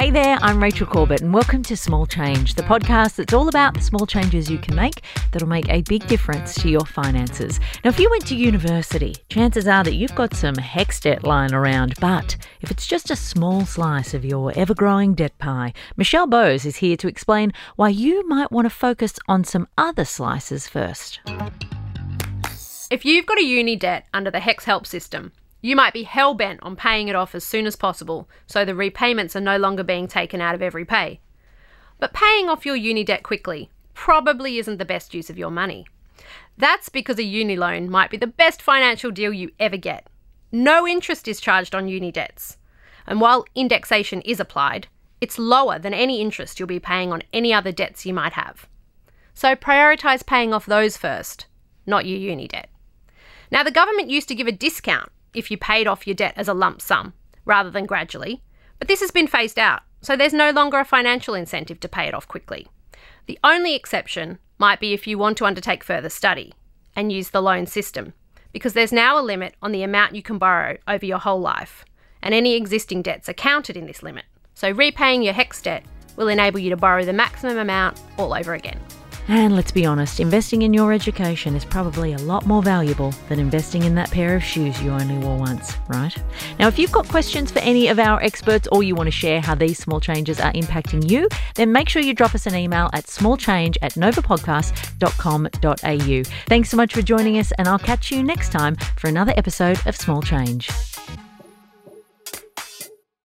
Hey there, I'm Rachel Corbett, and welcome to Small Change, the podcast that's all about the small changes you can make that'll make a big difference to your finances. Now, if you went to university, chances are that you've got some HECS debt lying around, but if it's just a small slice of your ever growing debt pie, Michelle Bowes is here to explain why you might want to focus on some other slices first. If you've got a uni debt under the HECS-HELP system, you might be hell bent on paying it off as soon as possible so the repayments are no longer being taken out of every pay. But paying off your uni debt quickly probably isn't the best use of your money. That's because a uni loan might be the best financial deal you ever get. No interest is charged on uni debts. And while indexation is applied, it's lower than any interest you'll be paying on any other debts you might have. So prioritise paying off those first, not your uni debt. Now, the government used to give a discount if you paid off your debt as a lump sum rather than gradually, but this has been phased out, so there's no longer a financial incentive to pay it off quickly. The only exception might be if you want to undertake further study and use the loan system, because there's now a limit on the amount you can borrow over your whole life, and any existing debts are counted in this limit. So repaying your HECS debt will enable you to borrow the maximum amount all over again. And let's be honest, investing in your education is probably a lot more valuable than investing in that pair of shoes you only wore once, right? Now, if you've got questions for any of our experts or you want to share how these small changes are impacting you, then make sure you drop us an email at smallchange at novapodcast.com.au. Thanks so much for joining us, and I'll catch you next time for another episode of Small Change.